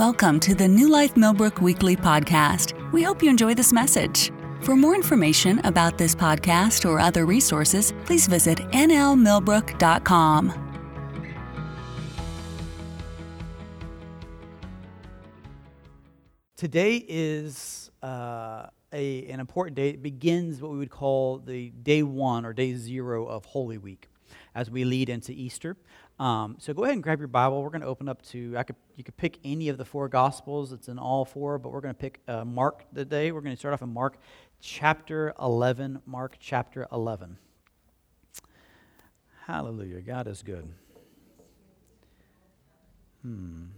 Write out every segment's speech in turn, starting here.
Welcome to the New Life Millbrook Weekly Podcast. We hope you enjoy this message. For more information about this podcast or other resources, please visit nlmillbrook.com. Today is uh, a, an important day. It begins what we would call the day one or day zero of Holy Week as we lead into Easter. Um, so go ahead and grab your Bible. We're going to open up to, I could, you could pick any of the four Gospels. It's in all four, but we're going to pick uh, Mark today. We're going to start off in Mark chapter 11. Mark chapter 11. Hallelujah. God is good. Hmm.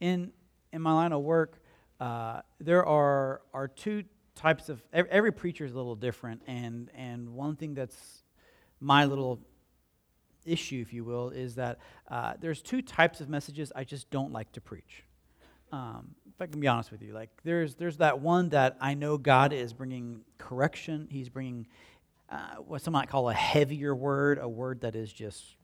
In, in my line of work, uh, there are, are two types of, every, every preacher is a little different. And, and one thing that's my little issue, if you will, is that uh, there's two types of messages I just don't like to preach. Um, if I can be honest with you, like there's there's that one that I know God is bringing correction. He's bringing uh, what some might call a heavier word, a word that is just.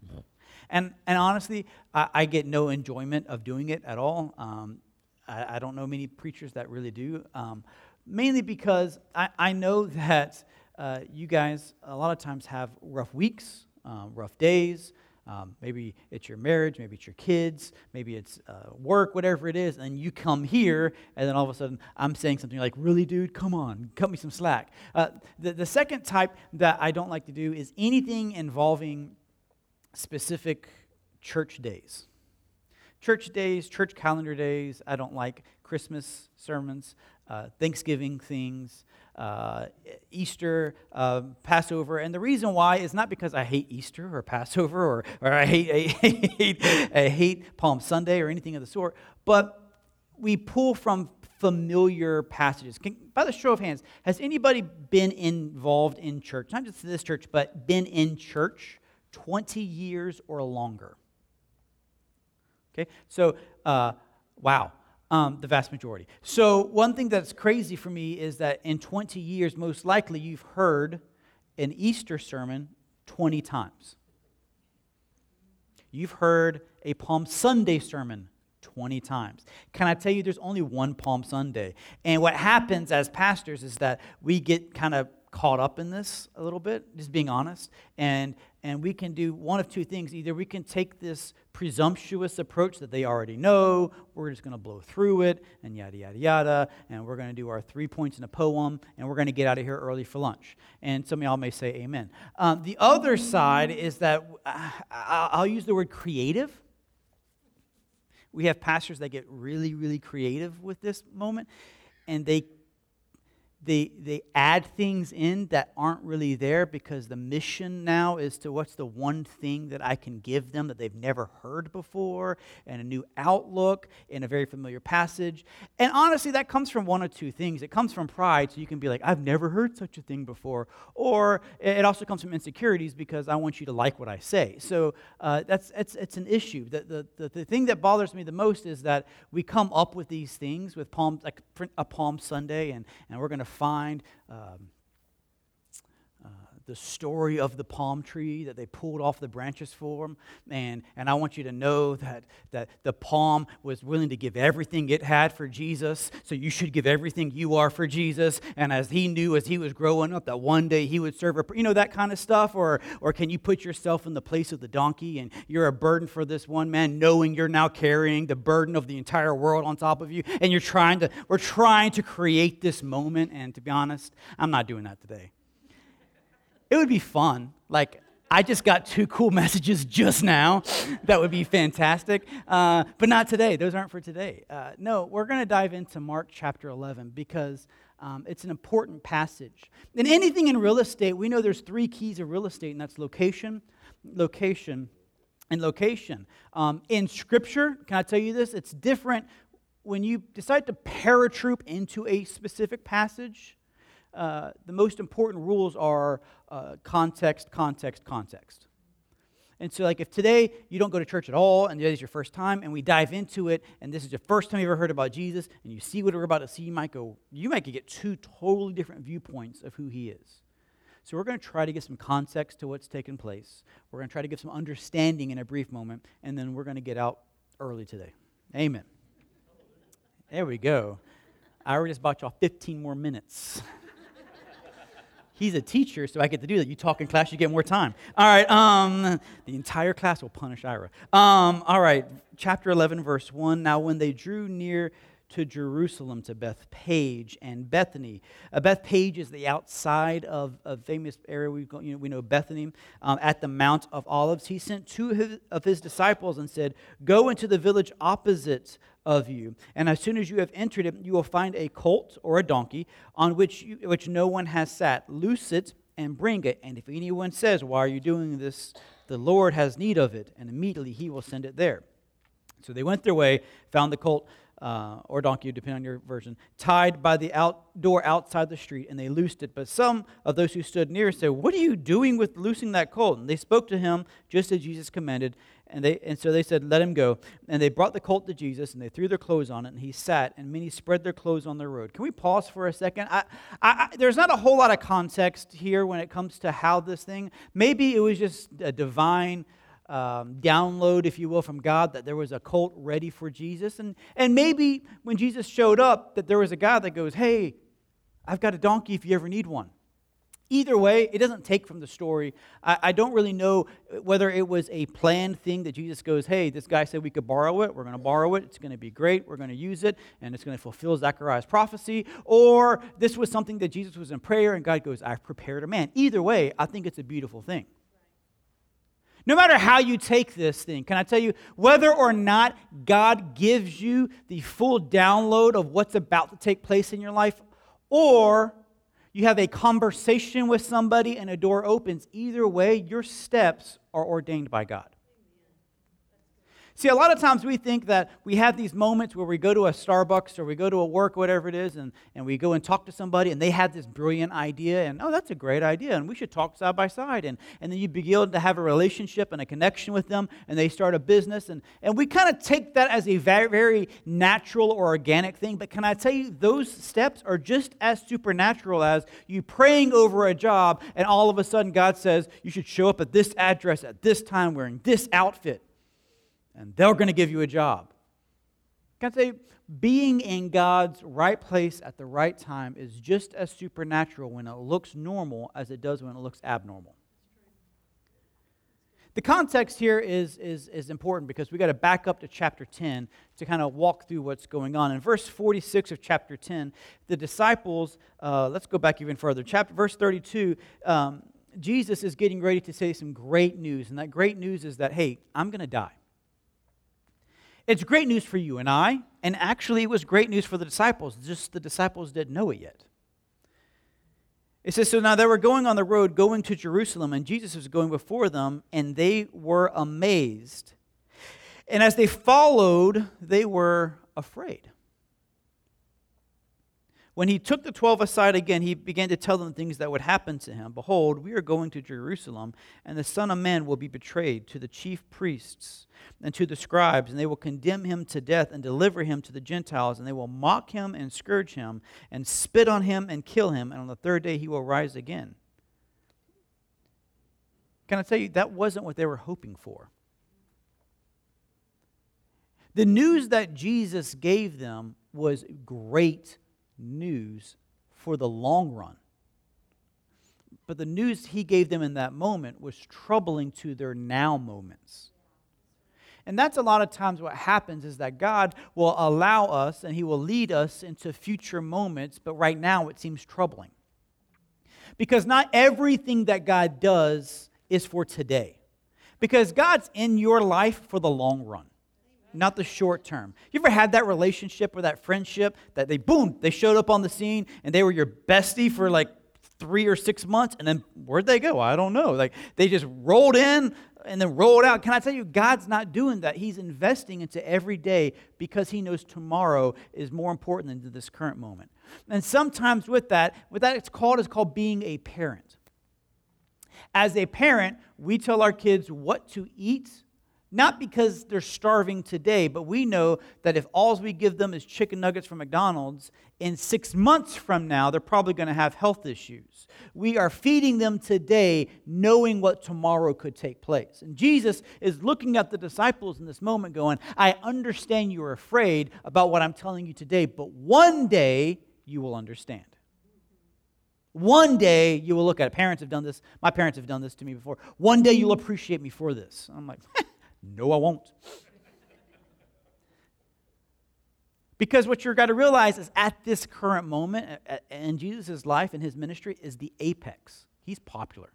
And and honestly, I, I get no enjoyment of doing it at all. Um, I, I, don't know many preachers that really do. Um, mainly because I, I know that uh, you guys a lot of times have rough weeks um, rough days. Um, maybe it's your marriage, maybe it's your kids, maybe it's uh, work, whatever it is, and you come here, and then all of a sudden I'm saying something like, Really, dude, come on, cut me some slack. Uh, the, the second type that I don't like to do is anything involving specific church days. Church days, church calendar days, I don't like Christmas sermons, uh, Thanksgiving things uh, Easter, uh, Passover. And the reason why is not because I hate Easter or Passover or, or I, hate, I, hate, I hate Palm Sunday or anything of the sort, but we pull from familiar passages. Can, by the show of hands, has anybody been involved in church, not just this church, but been in church 20 years or longer? Okay, so uh, wow. Um, the vast majority. So, one thing that's crazy for me is that in 20 years, most likely you've heard an Easter sermon 20 times. You've heard a Palm Sunday sermon 20 times. Can I tell you there's only one Palm Sunday? And what happens as pastors is that we get kind of caught up in this a little bit, just being honest, and and we can do one of two things. Either we can take this presumptuous approach that they already know, we're just going to blow through it, and yada, yada, yada, and we're going to do our three points in a poem, and we're going to get out of here early for lunch. And some of y'all may say amen. Um, the other side is that uh, I'll use the word creative. We have pastors that get really, really creative with this moment, and they they, they add things in that aren't really there because the mission now is to what's the one thing that I can give them that they've never heard before, and a new outlook in a very familiar passage. And honestly, that comes from one of two things. It comes from pride, so you can be like, I've never heard such a thing before. Or it also comes from insecurities because I want you to like what I say. So uh, that's it's, it's an issue. The, the, the, the thing that bothers me the most is that we come up with these things with Palm, like a Palm Sunday, and, and we're going to find um, the story of the palm tree that they pulled off the branches for him. And, and I want you to know that, that the palm was willing to give everything it had for Jesus. So you should give everything you are for Jesus. And as he knew as he was growing up that one day he would serve a, you know, that kind of stuff. Or, or can you put yourself in the place of the donkey and you're a burden for this one man, knowing you're now carrying the burden of the entire world on top of you. And you're trying to, we're trying to create this moment. And to be honest, I'm not doing that today. It would be fun. Like, I just got two cool messages just now. That would be fantastic. Uh, but not today. Those aren't for today. Uh, no, we're going to dive into Mark chapter 11 because um, it's an important passage. In anything in real estate, we know there's three keys of real estate, and that's location, location, and location. Um, in Scripture, can I tell you this? It's different when you decide to paratroop into a specific passage. Uh, the most important rules are uh, context, context, context. And so, like, if today you don't go to church at all and today's your first time and we dive into it and this is the first time you ever heard about Jesus and you see what we're about to see, you might go, you might get two totally different viewpoints of who he is. So, we're going to try to get some context to what's taken place. We're going to try to give some understanding in a brief moment, and then we're going to get out early today. Amen. There we go. I already just bought y'all 15 more minutes. He's a teacher, so I get to do that. You talk in class, you get more time. All right, um, the entire class will punish Ira. Um, all right, chapter 11, verse 1. Now, when they drew near to Jerusalem, to Bethpage and Bethany. Uh, Bethphage is the outside of a famous area we, you know, we know Bethany, um, at the Mount of Olives. He sent two of his disciples and said, Go into the village opposite of you. And as soon as you have entered it, you will find a colt or a donkey on which, you, which no one has sat. Loose it and bring it. And if anyone says, Why are you doing this? The Lord has need of it. And immediately he will send it there. So they went their way, found the colt uh, or donkey, depending on your version, tied by the out, door outside the street, and they loosed it. But some of those who stood near said, What are you doing with loosing that colt? And they spoke to him just as Jesus commanded. And, they, and so they said, Let him go. And they brought the colt to Jesus, and they threw their clothes on it, and he sat, and many spread their clothes on the road. Can we pause for a second? I, I, I, there's not a whole lot of context here when it comes to how this thing, maybe it was just a divine um, download, if you will, from God that there was a colt ready for Jesus. And, and maybe when Jesus showed up, that there was a guy that goes, Hey, I've got a donkey if you ever need one. Either way, it doesn't take from the story. I, I, don't really know whether it was a planned thing that Jesus goes, Hey, this guy said we could borrow it. We're going to borrow it. It's going to be great. We're going to use it. And it's going to fulfill Zechariah's prophecy. Or this was something that Jesus was in prayer and God goes, I've prepared a man. Either way, I think it's a beautiful thing. No matter how you take this thing, can I tell you, whether or not God gives you the full download of what's about to take place in your life, or you have a conversation with somebody and a door opens, either way, your steps are ordained by God. See, a lot of times we think that we have these moments where we go to a Starbucks or we go to a work, whatever it is, and, and we go and talk to somebody and they have this brilliant idea, and oh, that's a great idea, and we should talk side by side. And, and then you begin to have a relationship and a connection with them, and they start a business. And, and we kind of take that as a very, very natural or organic thing. But can I tell you, those steps are just as supernatural as you praying over a job, and all of a sudden God says, you should show up at this address at this time wearing this outfit and they're going to give you a job. Can I say, being in God's right place at the right time is just as supernatural when it looks normal as it does when it looks abnormal. The context here is, is, is important because we got to back up to chapter 10 to kind of walk through what's going on. In verse 46 of chapter 10, the disciples, uh, let's go back even further. Chapter, verse 32, um, Jesus is getting ready to say some great news. And that great news is that, hey, I'm going to die. It's great news for you and I, and actually, it was great news for the disciples, just the disciples didn't know it yet. It says, So now they were going on the road going to Jerusalem, and Jesus was going before them, and they were amazed. And as they followed, they were afraid. When he took the twelve aside again, he began to tell them things that would happen to him. Behold, we are going to Jerusalem, and the Son of Man will be betrayed to the chief priests and to the scribes, and they will condemn him to death and deliver him to the Gentiles, and they will mock him and scourge him, and spit on him and kill him, and on the third day he will rise again. Can I tell you, that wasn't what they were hoping for. The news that Jesus gave them was great news for the long run. But the news he gave them in that moment was troubling to their now moments. And that's a lot of times what happens is that God will allow us and he will lead us into future moments, but right now it seems troubling. Because not everything that God does is for today. Because God's in your life for the long run not the short term. You ever had that relationship or that friendship that they, boom, they showed up on the scene and they were your bestie for like three or six months and then where'd they go? I don't know. Like they just rolled in and then rolled out. Can I tell you, God's not doing that. He's investing into every day because He knows tomorrow is more important than this current moment. And sometimes with that, what that it's called is called being a parent. As a parent, we tell our kids what to eat Not because they're starving today, but we know that if all we give them is chicken nuggets from McDonald's, in six months from now, they're probably going to have health issues. We are feeding them today, knowing what tomorrow could take place. And Jesus is looking at the disciples in this moment, going, I understand you're afraid about what I'm telling you today, but one day you will understand. One day you will look at it. Parents have done this. My parents have done this to me before. One day you'll appreciate me for this. I'm like, no, I won't. Because what you've got to realize is at this current moment in Jesus' life and his ministry is the apex. He's popular.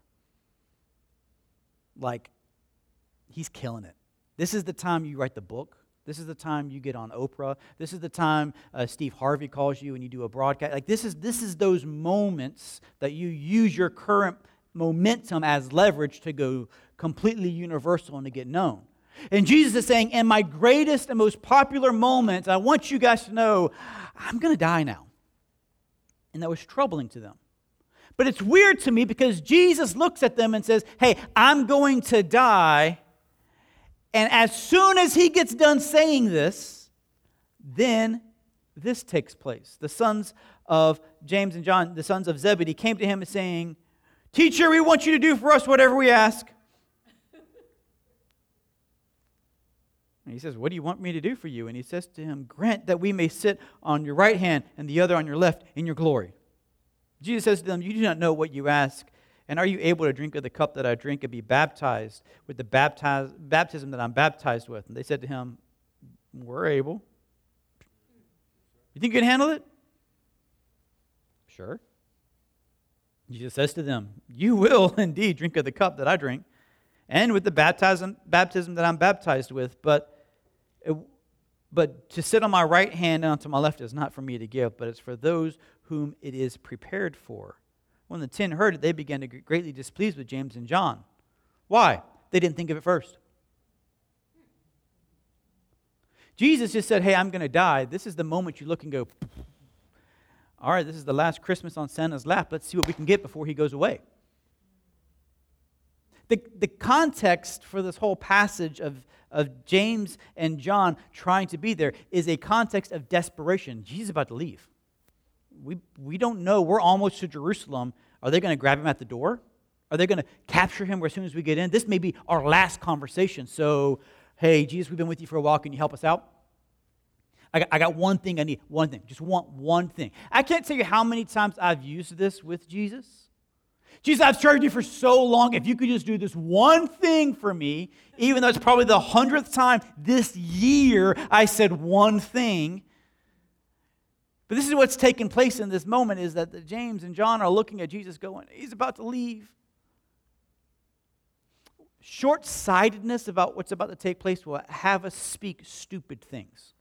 Like, he's killing it. This is the time you write the book. This is the time you get on Oprah. This is the time uh, Steve Harvey calls you and you do a broadcast. Like this is this is those moments that you use your current momentum as leverage to go completely universal and to get known. And Jesus is saying, in my greatest and most popular moments, I want you guys to know I'm going to die now. And that was troubling to them. But it's weird to me because Jesus looks at them and says, Hey, I'm going to die. And as soon as he gets done saying this, then this takes place. The sons of James and John, the sons of Zebedee, came to him and saying, Teacher, we want you to do for us whatever we ask. And he says, What do you want me to do for you? And he says to him, Grant that we may sit on your right hand and the other on your left in your glory. Jesus says to them, You do not know what you ask. And are you able to drink of the cup that I drink and be baptized with the baptize, baptism that I'm baptized with? And they said to him, We're able. You think you can handle it? Sure. Jesus says to them, You will indeed drink of the cup that I drink and with the baptism, baptism that I'm baptized with, but, it, but to sit on my right hand and onto my left is not for me to give, but it's for those whom it is prepared for. When the ten heard it, they began to greatly displeased with James and John. Why? They didn't think of it first. Jesus just said, Hey, I'm going to die. This is the moment you look and go, All right, this is the last Christmas on Santa's lap. Let's see what we can get before he goes away the, the context for this whole passage of, of James and John trying to be there is a context of desperation. Jesus is about to leave. We, we don't know. We're almost to Jerusalem. Are they going to grab him at the door? Are they going to capture him as soon as we get in? This may be our last conversation. So, hey, Jesus, we've been with you for a while. Can you help us out? I got, I got one thing I need. One thing. Just want one thing. I can't tell you how many times I've used this with Jesus. Jesus, I've served you for so long. If you could just do this one thing for me, even though it's probably the hundredth time this year I said one thing. But this is what's taking place in this moment is that James and John are looking at Jesus going, he's about to leave. Short sightedness about what's about to take place will have us speak stupid things.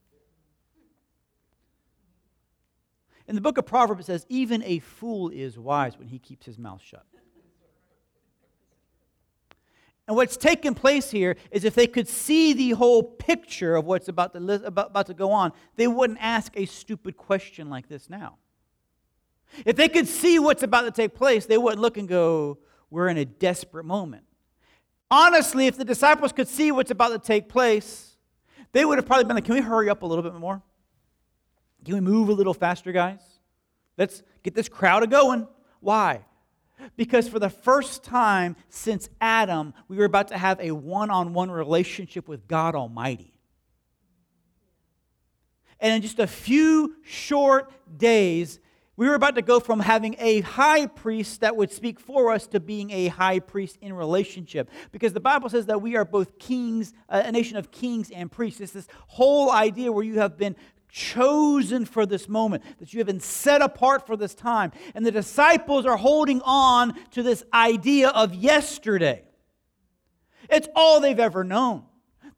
In the book of Proverbs, it says, even a fool is wise when he keeps his mouth shut. And what's taken place here is if they could see the whole picture of what's about to, about, about to go on, they wouldn't ask a stupid question like this now. If they could see what's about to take place, they wouldn't look and go, We're in a desperate moment. Honestly, if the disciples could see what's about to take place, they would have probably been like, Can we hurry up a little bit more? Can we move a little faster, guys? Let's get this crowd a going. Why? Because for the first time since Adam, we were about to have a one on one relationship with God Almighty. And in just a few short days, we were about to go from having a high priest that would speak for us to being a high priest in relationship. Because the Bible says that we are both kings, uh, a nation of kings and priests. It's this whole idea where you have been chosen for this moment, that you have been set apart for this time. And the disciples are holding on to this idea of yesterday. It's all they've ever known.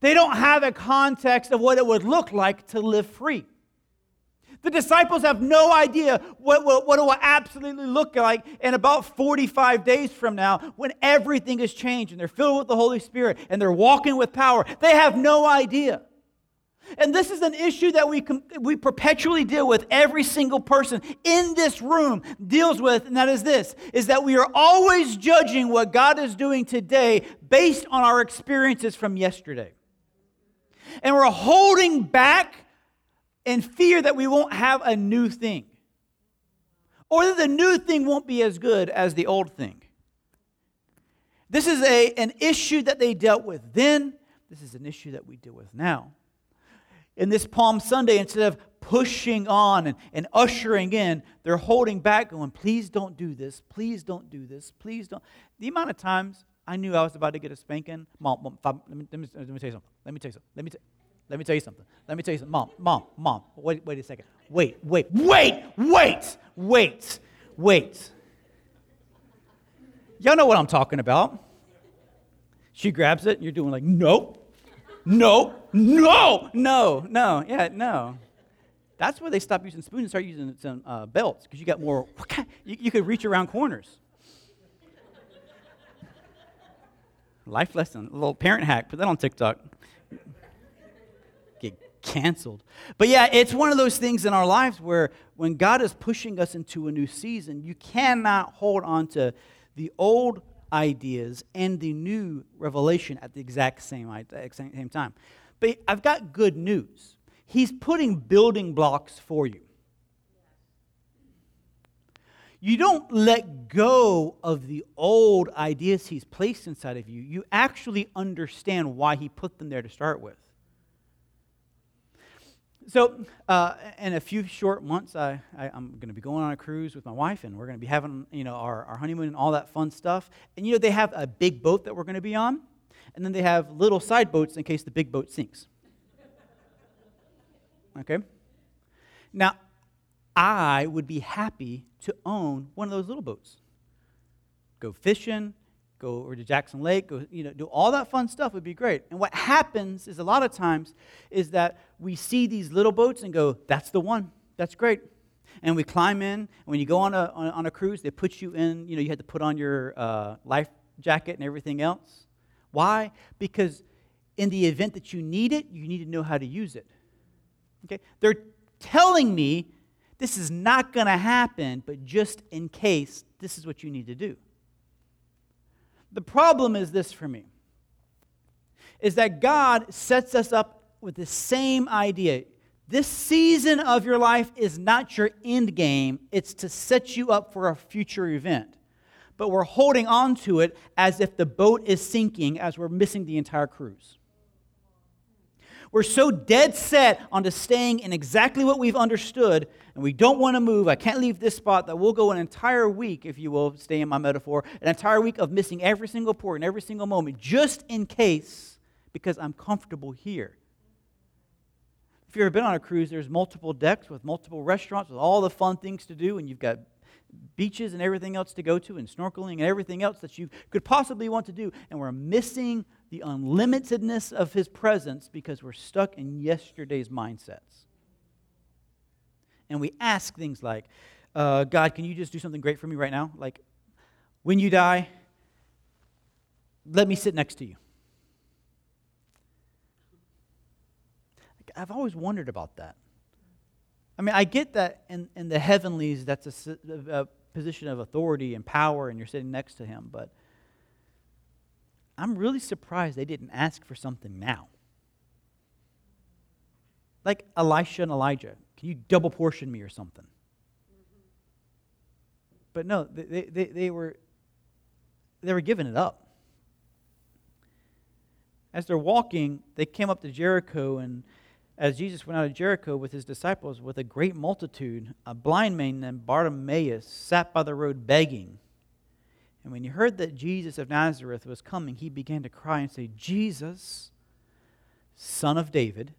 They don't have a context of what it would look like to live free. The disciples have no idea what, what, what, it will absolutely look like in about 45 days from now when everything has changed and they're filled with the Holy Spirit and they're walking with power. They have no idea. And this is an issue that we, we perpetually deal with. Every single person in this room deals with, and that is this is that we are always judging what God is doing today based on our experiences from yesterday. And we're holding back in fear that we won't have a new thing. Or that the new thing won't be as good as the old thing. This is a, an issue that they dealt with then. This is an issue that we deal with now. In this Palm Sunday, instead of pushing on and, and ushering in, they're holding back, going, please don't do this, please don't do this, please don't. The amount of times I knew I was about to get a spanking, mom, mom let, me, let, me, let me tell you something. Let me tell you something. Let me, let me tell you something. Let me tell you something. Mom, mom, mom, wait, wait a second. Wait, wait, wait, wait, wait, wait. Y'all know what I'm talking about. She grabs it, and you're doing like, nope, no, no, no, no, yeah, no. That's where they stop using spoons and start using some uh, belts because you got more, you, you could reach around corners. Life lesson, a little parent hack, put that on TikTok. Get canceled. But yeah, it's one of those things in our lives where when God is pushing us into a new season, you cannot hold on to the old ideas and the new revelation at the exact same, same time. But I've got good news. He's putting building blocks for you. You don't let go of the old ideas he's placed inside of you. You actually understand why he put them there to start with. So, uh, in a few short months, I, I, am going to be going on a cruise with my wife, and we're going to be having, you know, our, our honeymoon and all that fun stuff. And, you know, they have a big boat that we're going to be on, and then they have little side boats in case the big boat sinks. Okay? Now, I would be happy to own one of those little boats. Go fishing, go over to Jackson Lake, go, you know, do all that fun stuff would be great. And what happens is a lot of times is that we see these little boats and go, that's the one, that's great. And we climb in, and when you go on a, on, a cruise, they put you in, you know, you had to put on your uh, life jacket and everything else. Why? Because in the event that you need it, you need to know how to use it. Okay? They're telling me this is not going to happen, but just in case, this is what you need to do. The problem is this for me is that God sets us up with the same idea. This season of your life is not your end game, it's to set you up for a future event. But we're holding on to it as if the boat is sinking, as we're missing the entire cruise. We're so dead set onto staying in exactly what we've understood, and we don't want to move. I can't leave this spot that we'll go an entire week, if you will, stay in my metaphor, an entire week of missing every single port and every single moment, just in case, because I'm comfortable here. If you've ever been on a cruise, there's multiple decks with multiple restaurants with all the fun things to do, and you've got beaches and everything else to go to, and snorkeling and everything else that you could possibly want to do, and we're missing the unlimitedness of his presence because we're stuck in yesterday's mindsets. And we ask things like, uh, God, can you just do something great for me right now? Like, when you die, let me sit next to you. I've always wondered about that. I mean, I get that in, in the heavenlies, that's a, a position of authority and power, and you're sitting next to him, but I'm really surprised they didn't ask for something now. Like Elisha and Elijah. Can you double portion me or something? But no, they, they, they, were, they were giving it up. As they're walking, they came up to Jericho, and as Jesus went out of Jericho with his disciples with a great multitude, a blind man named Bartimaeus sat by the road begging. And when he heard that Jesus of Nazareth was coming, he began to cry and say, Jesus, son of David,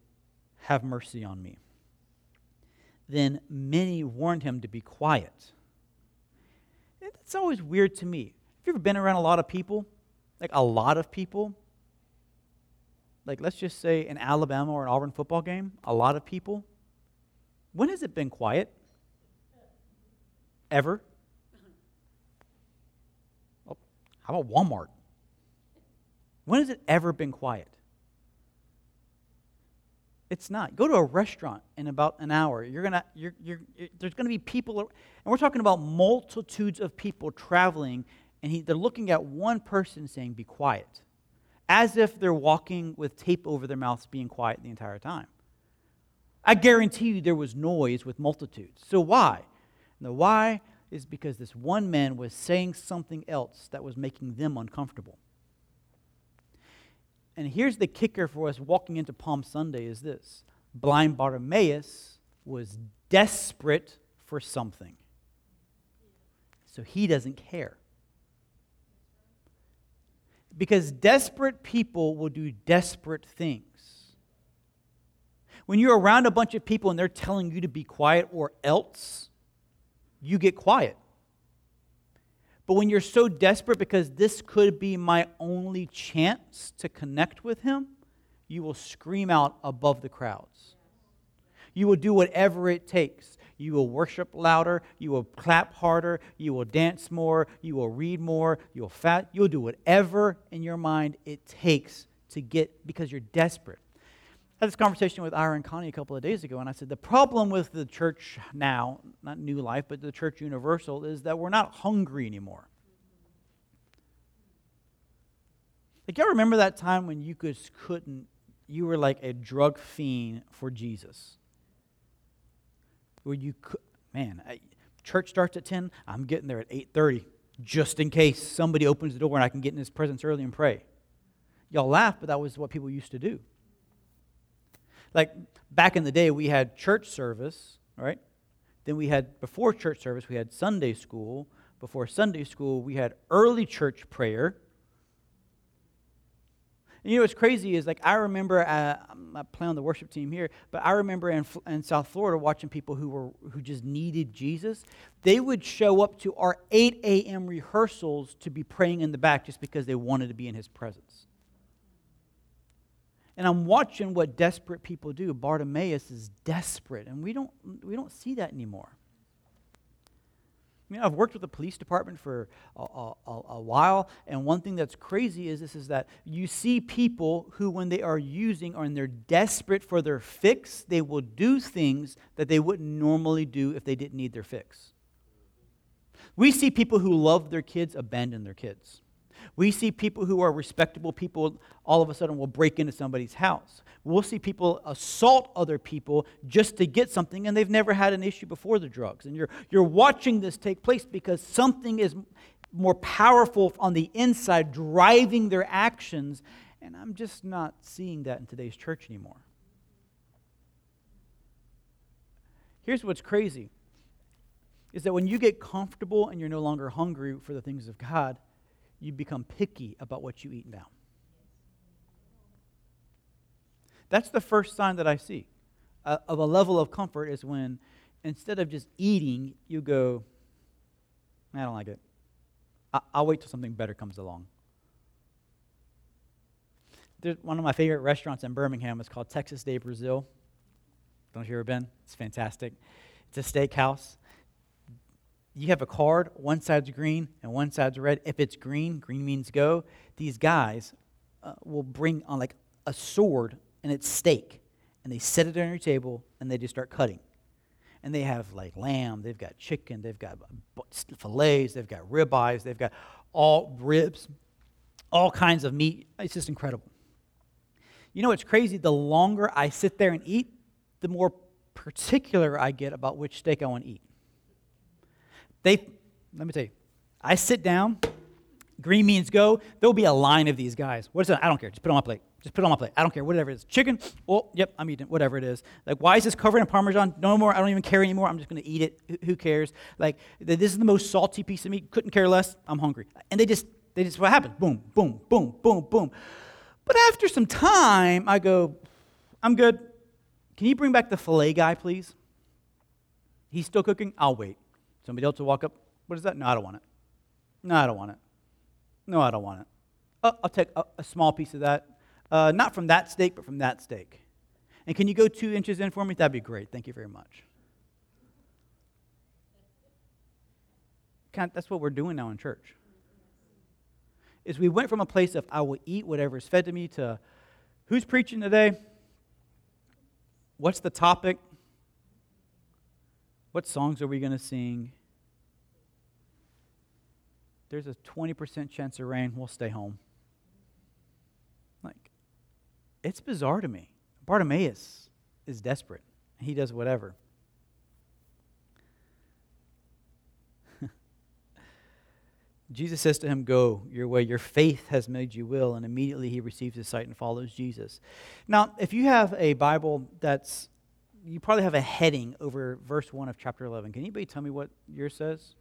have mercy on me. Then many warned him to be quiet. It's always weird to me. Have you ever been around a lot of people? Like a lot of people? Like, let's just say an Alabama or an Auburn football game, a lot of people. When has it been quiet? Ever? Oh, how about Walmart? When has it ever been quiet? It's not. Go to a restaurant in about an hour. You're gonna, you're, you're, there's going to be people, and we're talking about multitudes of people traveling, and he, they're looking at one person saying, Be quiet. As if they're walking with tape over their mouths, being quiet the entire time. I guarantee you there was noise with multitudes. So why? And the why is because this one man was saying something else that was making them uncomfortable. And here's the kicker for us walking into Palm Sunday is this. Blind Bartimaeus was desperate for something. So he doesn't care. Because desperate people will do desperate things. When you're around a bunch of people and they're telling you to be quiet or else, you get quiet. But when you're so desperate because this could be my only chance to connect with Him, you will scream out above the crowds. You will do whatever it takes. You will worship louder. You will clap harder. You will dance more. You will read more. You'll fat. You'll do whatever in your mind it takes to get because you're desperate. I had this conversation with Ira and Connie a couple of days ago, and I said the problem with the church now, not New Life, but the church universal, is that we're not hungry anymore. Like, y'all remember that time when you just couldn't, you were like a drug fiend for Jesus? Where you could, man, I, church starts at 10, I'm getting there at 8.30 just in case somebody opens the door and I can get in his presence early and pray. Y'all laugh, but that was what people used to do. Like back in the day, we had church service, right? Then we had, before church service, we had Sunday school. Before Sunday school, we had early church prayer. You know what's crazy is like I remember uh, I play on the worship team here, but I remember in, in South Florida watching people who were who just needed Jesus. They would show up to our 8 a.m. rehearsals to be praying in the back just because they wanted to be in His presence. And I'm watching what desperate people do. Bartimaeus is desperate, and we don't we don't see that anymore. I mean, I've worked with the police department for a, a, a, while, and one thing that's crazy is this is that you see people who, when they are using or when they're desperate for their fix, they will do things that they wouldn't normally do if they didn't need their fix. We see people who love their kids abandon their kids. We see people who are respectable people all of a sudden will break into somebody's house. We'll see people assault other people just to get something, and they've never had an issue before the drugs. And you're, you're watching this take place because something is more powerful on the inside driving their actions, and I'm just not seeing that in today's church anymore. Here's what's crazy is that when you get comfortable and you're no longer hungry for the things of God, you become picky about what you eat now. That's the first sign that I see uh, of a level of comfort is when instead of just eating, you go, I don't like it. I- will wait till something better comes along. There's one of my favorite restaurants in Birmingham is called Texas de Brazil. Don't you ever been? It's fantastic. It's a steakhouse you have a card, one side's green and one side's red. If it's green, green means go. These guys uh, will bring on like a sword and it's steak, and they set it on your table and they just start cutting. And they have like lamb, they've got chicken, they've got fillets, they've got ribeyes, they've got all ribs, all kinds of meat. It's just incredible. You know what's crazy? The longer I sit there and eat, the more particular I get about which steak I want to eat. They, let me tell you, I sit down, green means go, there'll be a line of these guys. What is it? I don't care. Just put it on my plate. Just put it on my plate. I don't care. Whatever it is. Chicken? Oh, yep, I'm eating Whatever it is. Like, why is this covered in Parmesan? No more. I don't even care anymore. I'm just going to eat it. Who cares? Like, this is the most salty piece of meat. Couldn't care less. I'm hungry. And they just, they just, what happens? Boom, boom, boom, boom, boom. But after some time, I go, I'm good. Can you bring back the filet guy, please? He's still cooking? I'll wait. Somebody else will walk up. What is that? No, I don't want it. No, I don't want it. No, I don't want it. Uh, I'll take a, a, small piece of that. Uh, not from that steak, but from that steak. And can you go two inches in for me? That'd be great. Thank you very much. that's what we're doing now in church. Is we went from a place of I will eat whatever is fed to me to who's preaching today? What's the topic? What songs are we going to sing? There's a 20% chance of rain. We'll stay home. Like, it's bizarre to me. Bartimaeus is desperate. He does whatever. Jesus says to him, Go your way. Your faith has made you well. And immediately he receives his sight and follows Jesus. Now, if you have a Bible that's, you probably have a heading over verse 1 of chapter 11. Can anybody tell me what yours says?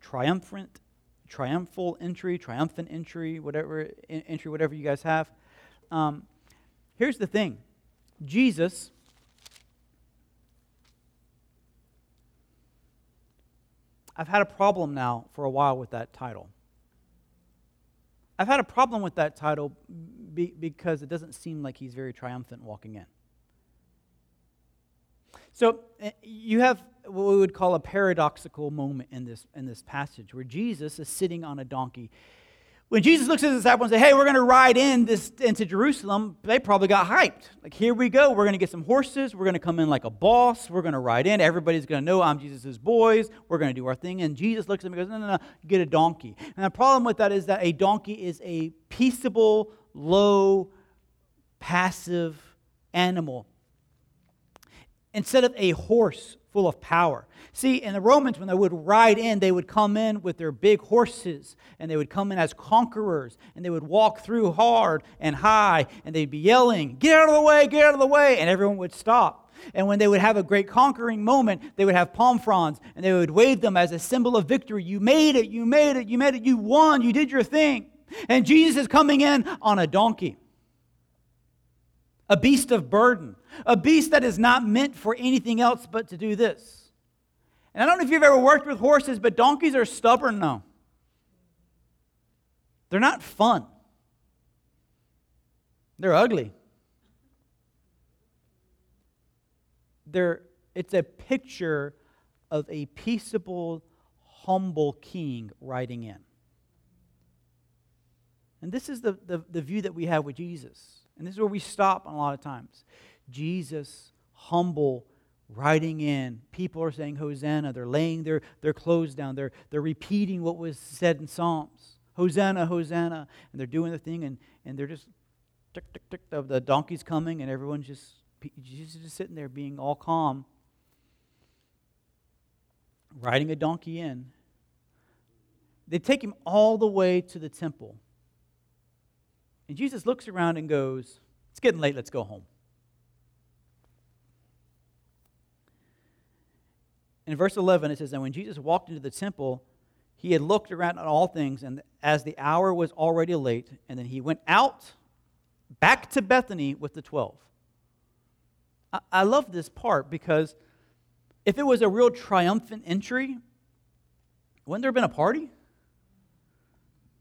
Triumphant, triumphal entry, triumphant entry, whatever entry, whatever you guys have. Um, here's the thing Jesus I've had a problem now for a while with that title. I've had a problem with that title be, because it doesn't seem like he's very triumphant walking in. So eh, you have what we would call a paradoxical moment in this, in this passage where Jesus is sitting on a donkey when Jesus looks at his disciples and says, Hey, we're going to ride in this into Jerusalem, they probably got hyped. Like, here we go. We're going to get some horses. We're going to come in like a boss. We're going to ride in. Everybody's going to know I'm Jesus' boys. We're going to do our thing. And Jesus looks at them and goes, No, no, no, get a donkey. And the problem with that is that a donkey is a peaceable, low, passive animal instead of a horse full of power. See, in the Romans, when they would ride in, they would come in with their big horses, and they would come in as conquerors, and they would walk through hard and high, and they'd be yelling, Get out of the way, get out of the way, and everyone would stop. And when they would have a great conquering moment, they would have palm fronds, and they would wave them as a symbol of victory. You made it, you made it, you made it, you won, you did your thing. And Jesus is coming in on a donkey a beast of burden, a beast that is not meant for anything else but to do this. And I don't know if you've ever worked with horses, but donkeys are stubborn now. They're not fun, they're ugly. They're, it's a picture of a peaceable, humble king riding in. And this is the, the, the view that we have with Jesus. And this is where we stop a lot of times. Jesus, humble, riding in. People are saying Hosanna. They're laying their, their clothes down. They're, they're repeating what was said in Psalms. Hosanna, Hosanna. And they're doing the thing, and, and they're just tick, tick, tick. The, the donkey's coming, and everyone's just, Jesus is just sitting there being all calm, riding a donkey in. They take him all the way to the temple. And Jesus looks around and goes, It's getting late, let's go home. In verse 11, it says, And when Jesus walked into the temple, he had looked around at all things, and as the hour was already late, and then he went out back to Bethany with the 12. I, I love this part because if it was a real triumphant entry, wouldn't there have been a party?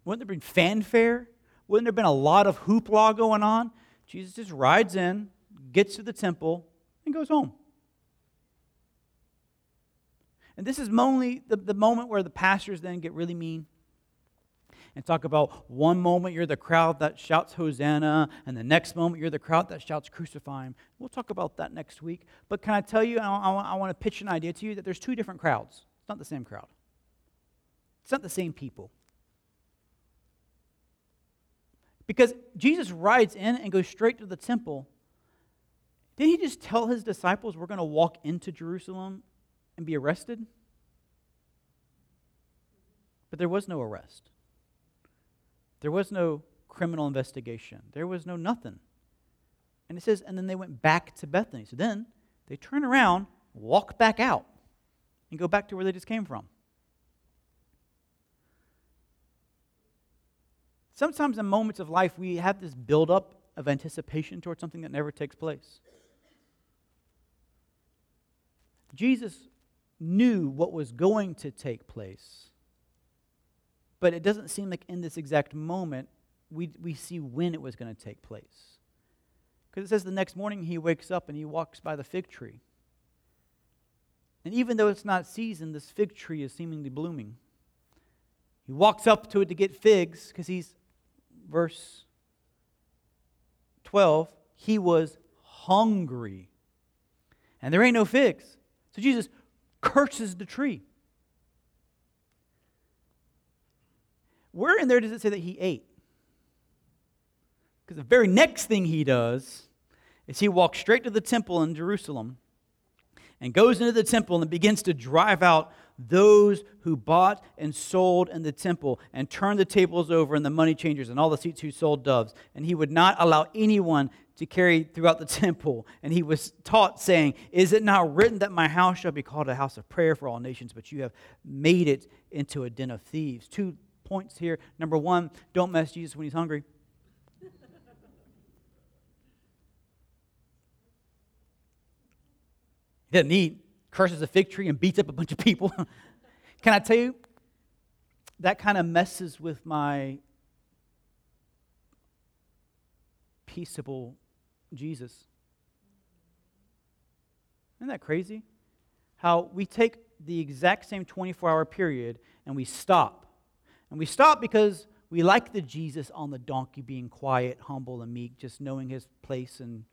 Wouldn't there have been fanfare? Wouldn't there have been a lot of hoopla going on? Jesus just rides in, gets to the temple, and goes home. And this is only the, the moment where the pastors then get really mean and talk about one moment you're the crowd that shouts Hosanna, and the next moment you're the crowd that shouts Crucify him. We'll talk about that next week. But can I tell you, I, I, I want to pitch an idea to you that there's two different crowds. It's not the same crowd, it's not the same people. Because Jesus rides in and goes straight to the temple. Didn't he just tell his disciples we're going to walk into Jerusalem and be arrested? But there was no arrest. There was no criminal investigation. There was no nothing. And it says, and then they went back to Bethany. So then they turn around, walk back out, and go back to where they just came from. Sometimes in moments of life, we have this buildup of anticipation towards something that never takes place. Jesus knew what was going to take place, but it doesn't seem like in this exact moment we, we see when it was going to take place. Because it says the next morning he wakes up and he walks by the fig tree. And even though it's not season, this fig tree is seemingly blooming. He walks up to it to get figs because he's verse 12, he was hungry. And there ain't no figs. So Jesus curses the tree. Where in there does it say that he ate? Because the very next thing he does is he walks straight to the temple in Jerusalem and goes into the temple and begins to drive out those who bought and sold in the temple and turned the tables over and the money changers and all the seats who sold doves. And he would not allow anyone to carry throughout the temple. And he was taught, saying, Is it not written that my house shall be called a house of prayer for all nations, but you have made it into a den of thieves? Two points here. Number one, don't mess Jesus when he's hungry. He doesn't eat, curses a fig tree, and beats up a bunch of people. Can I tell you? That kind of messes with my peaceable Jesus. Isn't that crazy? How we take the exact same 24 hour period and we stop. And we stop because we like the Jesus on the donkey being quiet, humble, and meek, just knowing his place and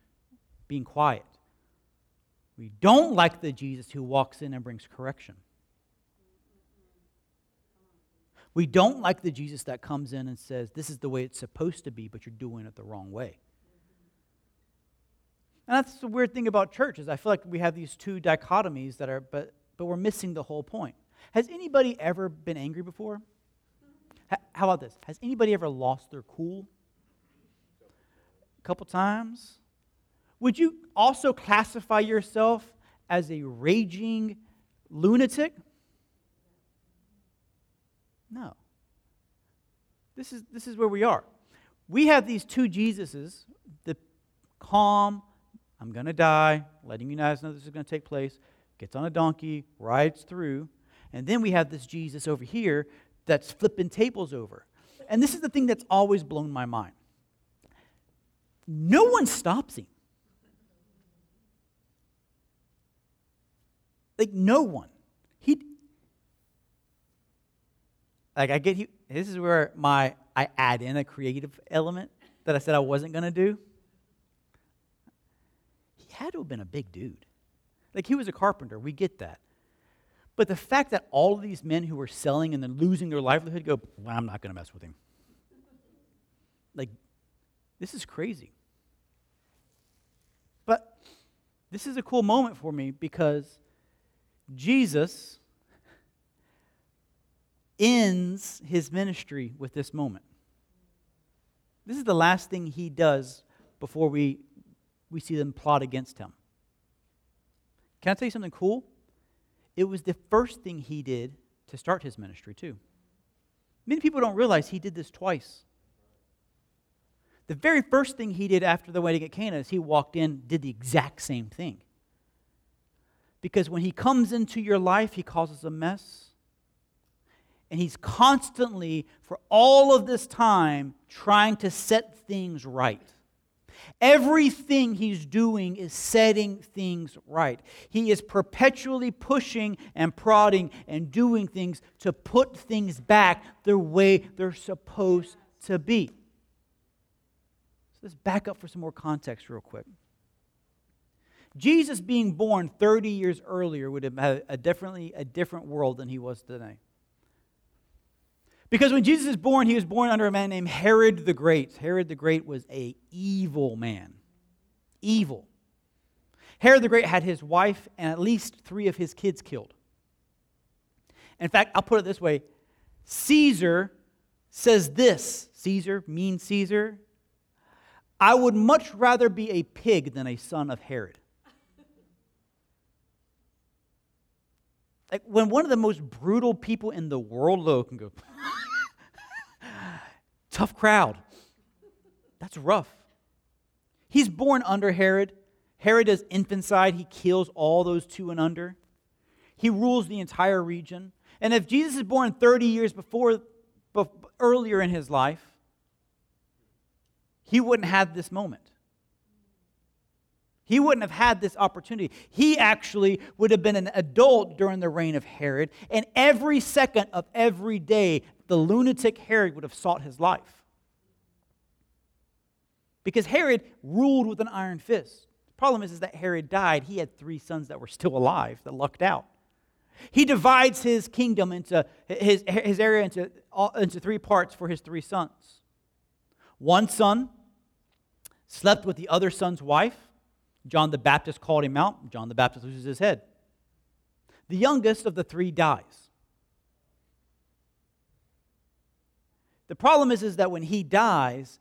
being quiet. We don't like the Jesus who walks in and brings correction. We don't like the Jesus that comes in and says, This is the way it's supposed to be, but you're doing it the wrong way. And that's the weird thing about church is I feel like we have these two dichotomies that are, but, but we're missing the whole point. Has anybody ever been angry before? How about this? Has anybody ever lost their cool? A couple times? Would you also classify yourself as a raging lunatic? No. This is, this is where we are. We have these two Jesuses, the calm, I'm going to die, letting you guys know this is going to take place, gets on a donkey, rides through. And then we have this Jesus over here that's flipping tables over. And this is the thing that's always blown my mind. No one stops him. Like no one. He like I get you this is where my I add in a creative element that I said I wasn't gonna do. He had to have been a big dude. Like he was a carpenter, we get that. But the fact that all of these men who were selling and then losing their livelihood go, well, I'm not going to mess with him. Like, this is crazy. But this is a cool moment for me because Jesus ends his ministry with this moment. This is the last thing he does before we, we see them plot against him. Can I tell you something cool? It was the first thing he did to start his ministry, too. Many people don't realize he did this twice. The very first thing he did after the wedding at Cana is he walked in, did the exact same thing. Because when he comes into your life, he causes a mess. And he's constantly, for all of this time, trying to set things right. Everything he's doing is setting things right. He is perpetually pushing and prodding and doing things to put things back the way they're supposed to be. So let's back up for some more context, real quick. Jesus being born 30 years earlier would have had a definitely a different world than he was today. Because when Jesus is born, he was born under a man named Herod the Great. Herod the Great was a evil man. Evil. Herod the Great had his wife and at least three of his kids killed. In fact, I'll put it this way Caesar says this Caesar, mean Caesar, I would much rather be a pig than a son of Herod. Like when one of the most brutal people in the world, though, can go, tough crowd. That's rough. He's born under Herod. Herod does infanticide. He kills all those two and under. He rules the entire region. And if Jesus is born 30 years before, earlier in his life, he wouldn't have this moment. He wouldn't have had this opportunity. He actually would have been an adult during the reign of Herod, and every second of every day, the lunatic Herod would have sought his life. Because Herod ruled with an iron fist. The problem is, is that Herod died. He had three sons that were still alive that lucked out. He divides his kingdom into his, his area into, into three parts for his three sons. One son slept with the other son's wife. John the Baptist called him out. John the Baptist loses his head. The youngest of the three dies. The problem is, is that when he dies,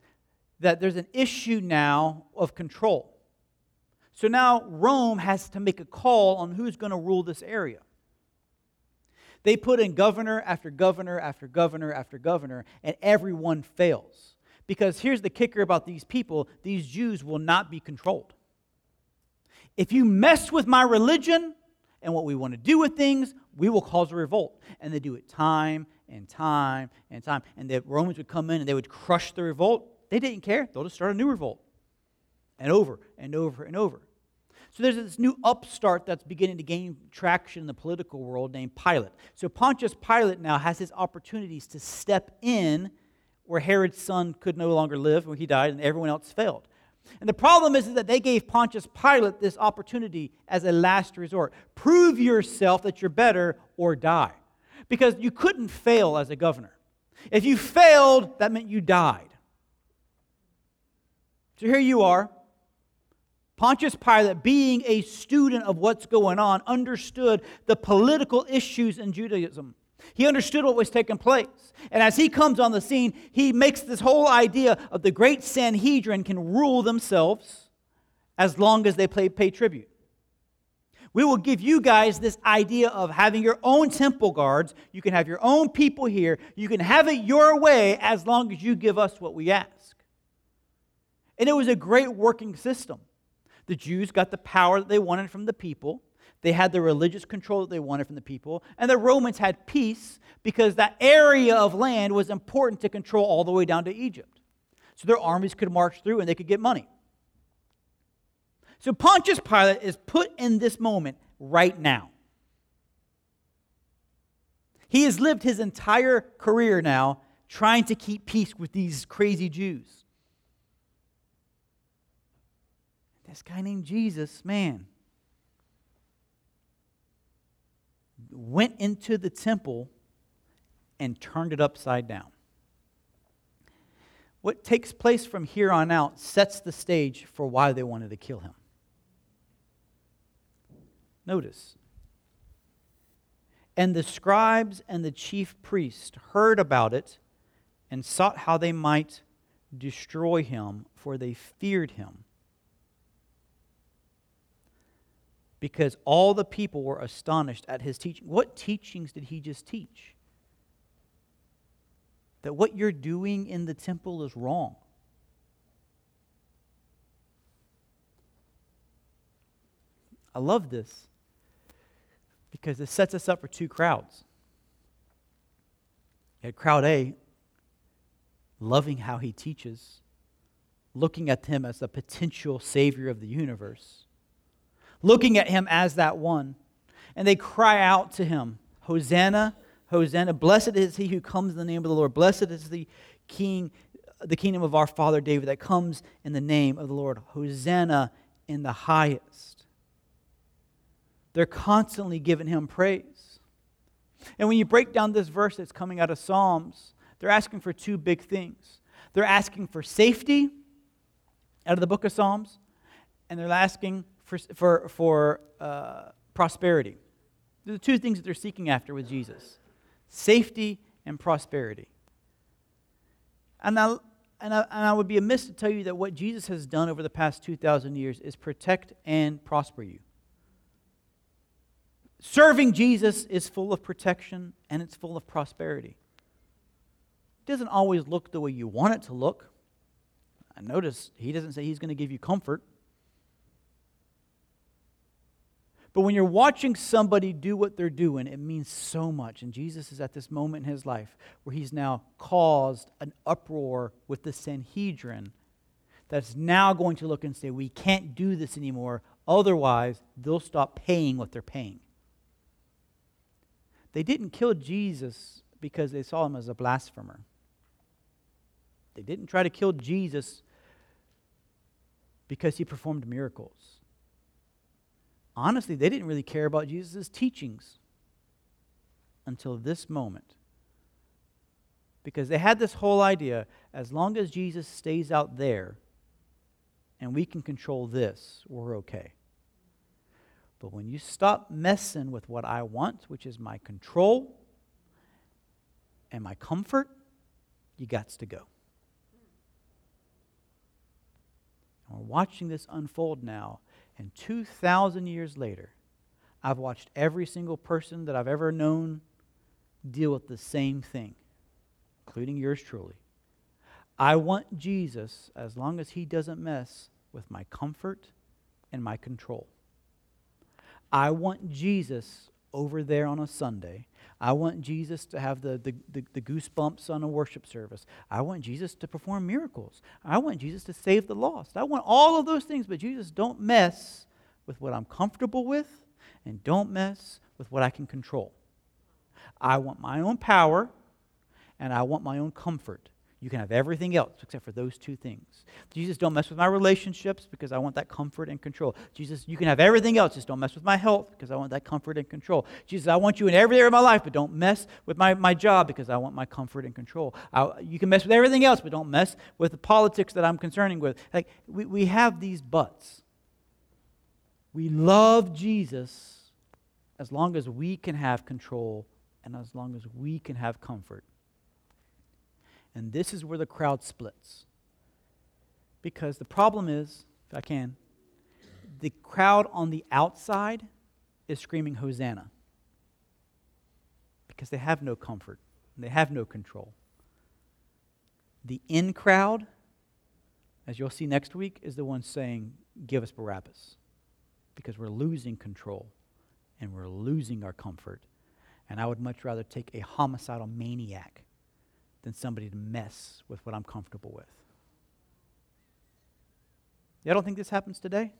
that there's an issue now of control. So now Rome has to make a call on who's going to rule this area. They put in governor after governor after governor after governor, and everyone fails. Because here's the kicker about these people these Jews will not be controlled. If you mess with my religion and what we want to do with things, we will cause a revolt. And they do it time and time and time. And the Romans would come in and they would crush the revolt. They didn't care. They'll just start a new revolt. And over and over and over. So there's this new upstart that's beginning to gain traction in the political world named Pilate. So Pontius Pilate now has his opportunities to step in where Herod's son could no longer live when he died and everyone else failed. And the problem is that they gave Pontius Pilate this opportunity as a last resort. Prove yourself that you're better or die. Because you couldn't fail as a governor. If you failed, that meant you died. So here you are. Pontius Pilate, being a student of what's going on, understood the political issues in Judaism. He understood what was taking place. And as he comes on the scene, he makes this whole idea of the great Sanhedrin can rule themselves as long as they pay, pay tribute. We will give you guys this idea of having your own temple guards. You can have your own people here. You can have it your way as long as you give us what we ask. And it was a great working system. The Jews got the power that they wanted from the people. They had the religious control that they wanted from the people. And the Romans had peace because that area of land was important to control all the way down to Egypt. So their armies could march through and they could get money. So Pontius Pilate is put in this moment right now. He has lived his entire career now trying to keep peace with these crazy Jews. This guy named Jesus, man, went into the temple and turned it upside down. What takes place from here on out sets the stage for why they wanted to kill him. Notice. And the scribes and the chief priests heard about it and sought how they might destroy him, for they feared him because all the people were astonished at his teaching. What teachings did he just teach? That what you're doing in the temple is wrong. I love this because it sets us up for two crowds. Had crowd A loving how he teaches, looking at him as the potential savior of the universe looking at him as that one. And they cry out to him, Hosanna, Hosanna. Blessed is he who comes in the name of the Lord. Blessed is the king, the kingdom of our father David that comes in the name of the Lord. Hosanna in the highest. They're constantly giving him praise. And when you break down this verse that's coming out of Psalms, they're asking for two big things. They're asking for safety out of the book of Psalms, and they're asking for, for, for uh, prosperity. The two things that they're seeking after with Jesus safety and prosperity. And I, and, I, and I would be amiss to tell you that what Jesus has done over the past 2,000 years is protect and prosper you. Serving Jesus is full of protection and it's full of prosperity. It doesn't always look the way you want it to look. I notice he doesn't say he's going to give you comfort. But when you're watching somebody do what they're doing, it means so much. And Jesus is at this moment in his life where he's now caused an uproar with the Sanhedrin that's now going to look and say, We can't do this anymore. Otherwise, they'll stop paying what they're paying. They didn't kill Jesus because they saw him as a blasphemer. They didn't try to kill Jesus because he performed miracles honestly, they didn't really care about Jesus' teachings until this moment. Because they had this whole idea as long as Jesus stays out there, and we can control this, we're okay. But when you stop messing with what I want, which is my control and my comfort, you got to go. And we're watching this unfold now, and 2,000 years later, I've watched every single person that I've ever known deal with the same thing, including yours truly. I want Jesus as long as he doesn't mess with my comfort and my control. I want Jesus over there on a Sunday. I want Jesus to have the, the, the, the, goosebumps on a worship service. I want Jesus to perform miracles. I want Jesus to save the lost. I want all of those things, but Jesus, don't mess with what I'm comfortable with and don't mess with what I can control. I want my own power and I want my own comfort. You can have everything else except for those two things. Jesus, don't mess with my relationships because I want that comfort and control. Jesus, you can have everything else, just don't mess with my health because I want that comfort and control. Jesus, I want you in every area of my life, but don't mess with my, my job because I want my comfort and control. I, you can mess with everything else, but don't mess with the politics that I'm concerning with. Like, we, we have these buts. We love Jesus as long as we can have control and as long as we can have comfort. And this is where the crowd splits. Because the problem is, if I can, the crowd on the outside is screaming Hosanna. Because they have no comfort, they have no control. The in crowd, as you'll see next week, is the one saying, Give us Barabbas. Because we're losing control and we're losing our comfort. And I would much rather take a homicidal maniac than somebody to mess with what I'm comfortable with. You don't think this happens today?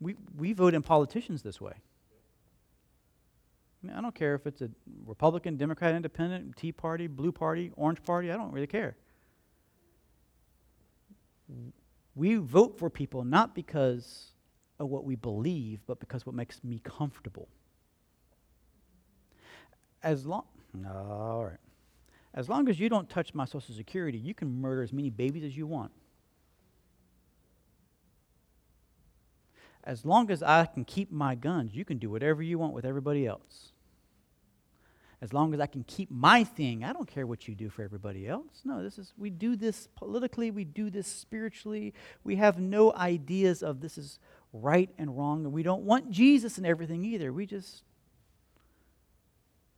We, we vote in politicians this way. I, mean, I don't care if it's a Republican, Democrat, Independent, Tea Party, Blue Party, Orange Party, I don't really care. We vote for people not because of what we believe, but because what makes me comfortable. As long, all right. As long as you don't touch my Social Security, you can murder as many babies as you want. As long as I can keep my guns, you can do whatever you want with everybody else. As long as I can keep my thing, I don't care what you do for everybody else. No, this is we do this politically, we do this spiritually. We have no ideas of this is right and wrong, and we don't want Jesus in everything either. We just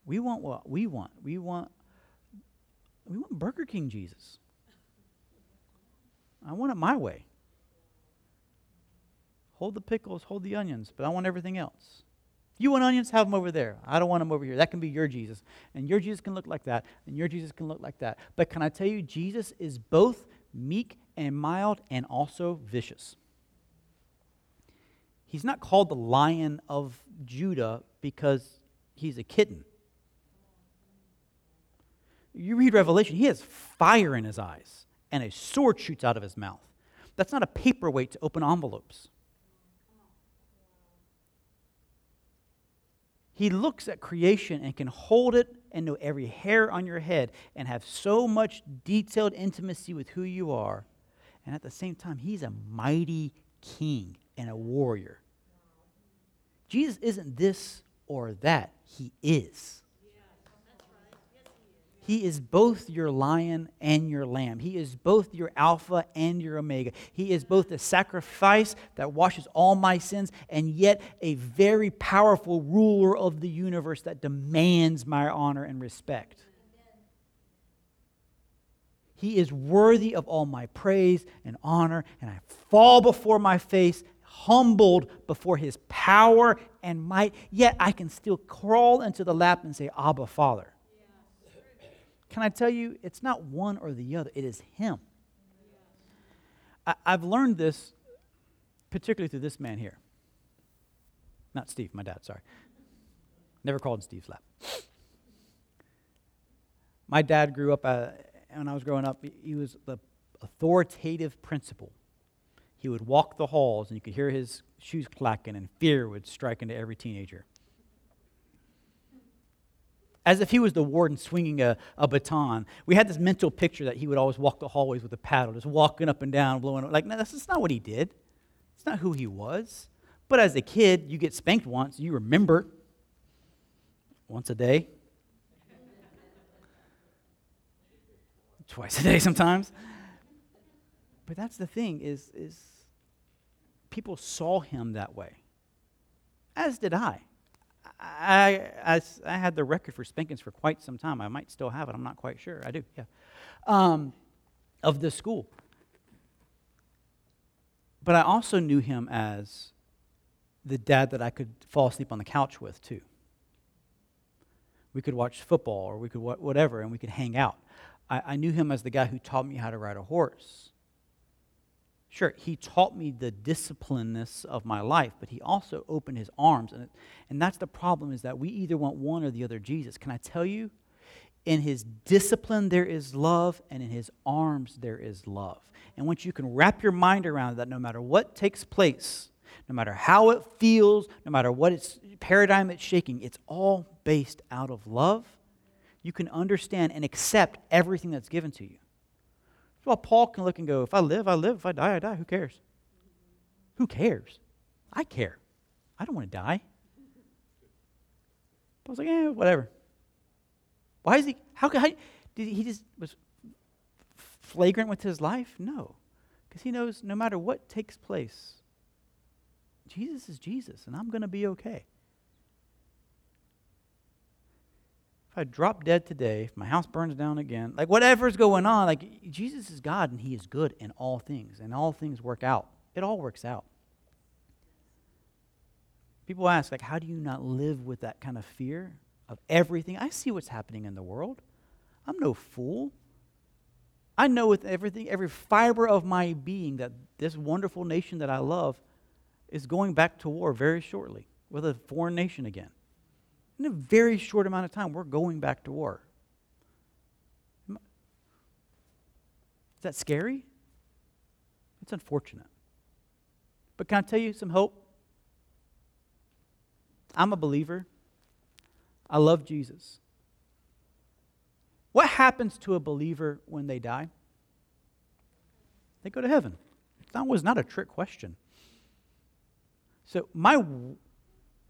we want what we want. We want we want Burger King Jesus. I want it my way. Hold the pickles, hold the onions, but I want everything else. You want onions? Have them over there. I don't want them over here. That can be your Jesus. And your Jesus can look like that, and your Jesus can look like that. But can I tell you, Jesus is both meek and mild and also vicious. He's not called the lion of Judah because he's a kitten. You read Revelation, he has fire in his eyes, and a sword shoots out of his mouth. That's not a paperweight to open envelopes. He looks at creation and can hold it and know every hair on your head and have so much detailed intimacy with who you are. And at the same time, he's a mighty king and a warrior. Jesus isn't this or that, he is. He is both your lion and your lamb. He is both your Alpha and your Omega. He is both the sacrifice that washes all my sins and yet a very powerful ruler of the universe that demands my honor and respect. He is worthy of all my praise and honor, and I fall before my face, humbled before his power and might, yet I can still crawl into the lap and say, Abba, Father. Can I tell you, it's not one or the other, it is Him. I, I've learned this particularly through this man here. Not Steve, my dad, sorry. Never called Steve's lap. My dad grew up, uh, when I was growing up, he was the authoritative principal. He would walk the halls and you could hear his shoes clacking, and fear would strike into every teenager. as if he was the warden swinging a, a baton. We had this mental picture that he would always walk the hallways with a paddle, just walking up and down, blowing. Like, no, that's, that's not what he did. It's not who he was. But as a kid, you get spanked once, you remember once a day, twice a day sometimes. But that's the thing is, is people saw him that way, as did I. I, I, I had the record for spankings for quite some time. I might still have it. I'm not quite sure. I do, yeah. Um, of the school. But I also knew him as the dad that I could fall asleep on the couch with, too. We could watch football or we could whatever, and we could hang out. I, I knew him as the guy who taught me how to ride a horse. Sure, he taught me the disciplinedness of my life, but he also opened his arms. And, and that's the problem is that we either want one or the other Jesus. Can I tell you? In his discipline, there is love, and in his arms, there is love. And once you can wrap your mind around that, no matter what takes place, no matter how it feels, no matter what its paradigm it's shaking, it's all based out of love. You can understand and accept everything that's given to you. Well, Paul can look and go, if I live, I live. If I die, I die. Who cares? Who cares? I care. I don't want to die. Paul's like, yeah, whatever. Why is he? How could did he just was flagrant with his life? No, because he knows no matter what takes place, Jesus is Jesus, and I'm going to be okay. I drop dead today, if my house burns down again, like whatever's going on, like Jesus is God and He is good in all things, and all things work out. It all works out. People ask, like, how do you not live with that kind of fear of everything? I see what's happening in the world. I'm no fool. I know with everything, every fiber of my being, that this wonderful nation that I love is going back to war very shortly with a foreign nation again. In a very short amount of time, we're going back to war. Is that scary? It's unfortunate. But can I tell you some hope? I'm a believer. I love Jesus. What happens to a believer when they die? They go to heaven. That was not a trick question. So, my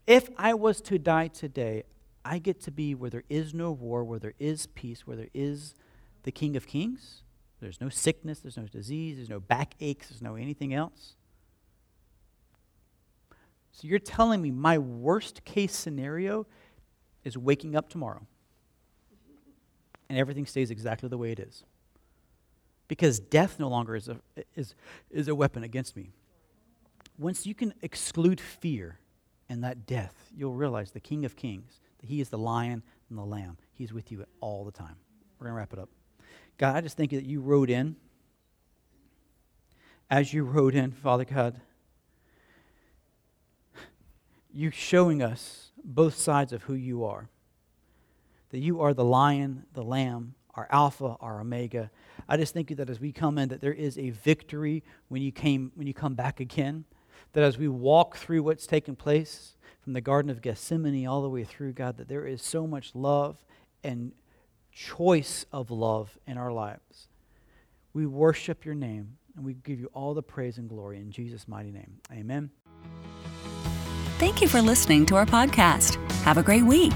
if I was to die today, I get to be where there is no war, where there is peace, where there is the King of Kings. There's no sickness, there's no disease, there's no backaches, there's no anything else. So you're telling me my worst case scenario is waking up tomorrow and everything stays exactly the way it is. Because death no longer is a, is, is a weapon against me. Once you can exclude fear, and that death, you'll realize the King of Kings, that He is the lion and the lamb. He's with you all the time. We're going to wrap it up. God, I just thank you that you wrote in. As you wrote in, Father God, you showing us both sides of who you are. That you are the lion, the lamb, our alpha, our omega. I just thank you that as we come in, that there is a victory when you came when you come back again that as we walk through what's taken place from the Garden of Gethsemane all the way through, God, that there is so much love and choice of love in our lives. We worship your name and we give you all the praise and glory in Jesus' mighty name. Amen. Thank you for listening to our podcast. Have a great week.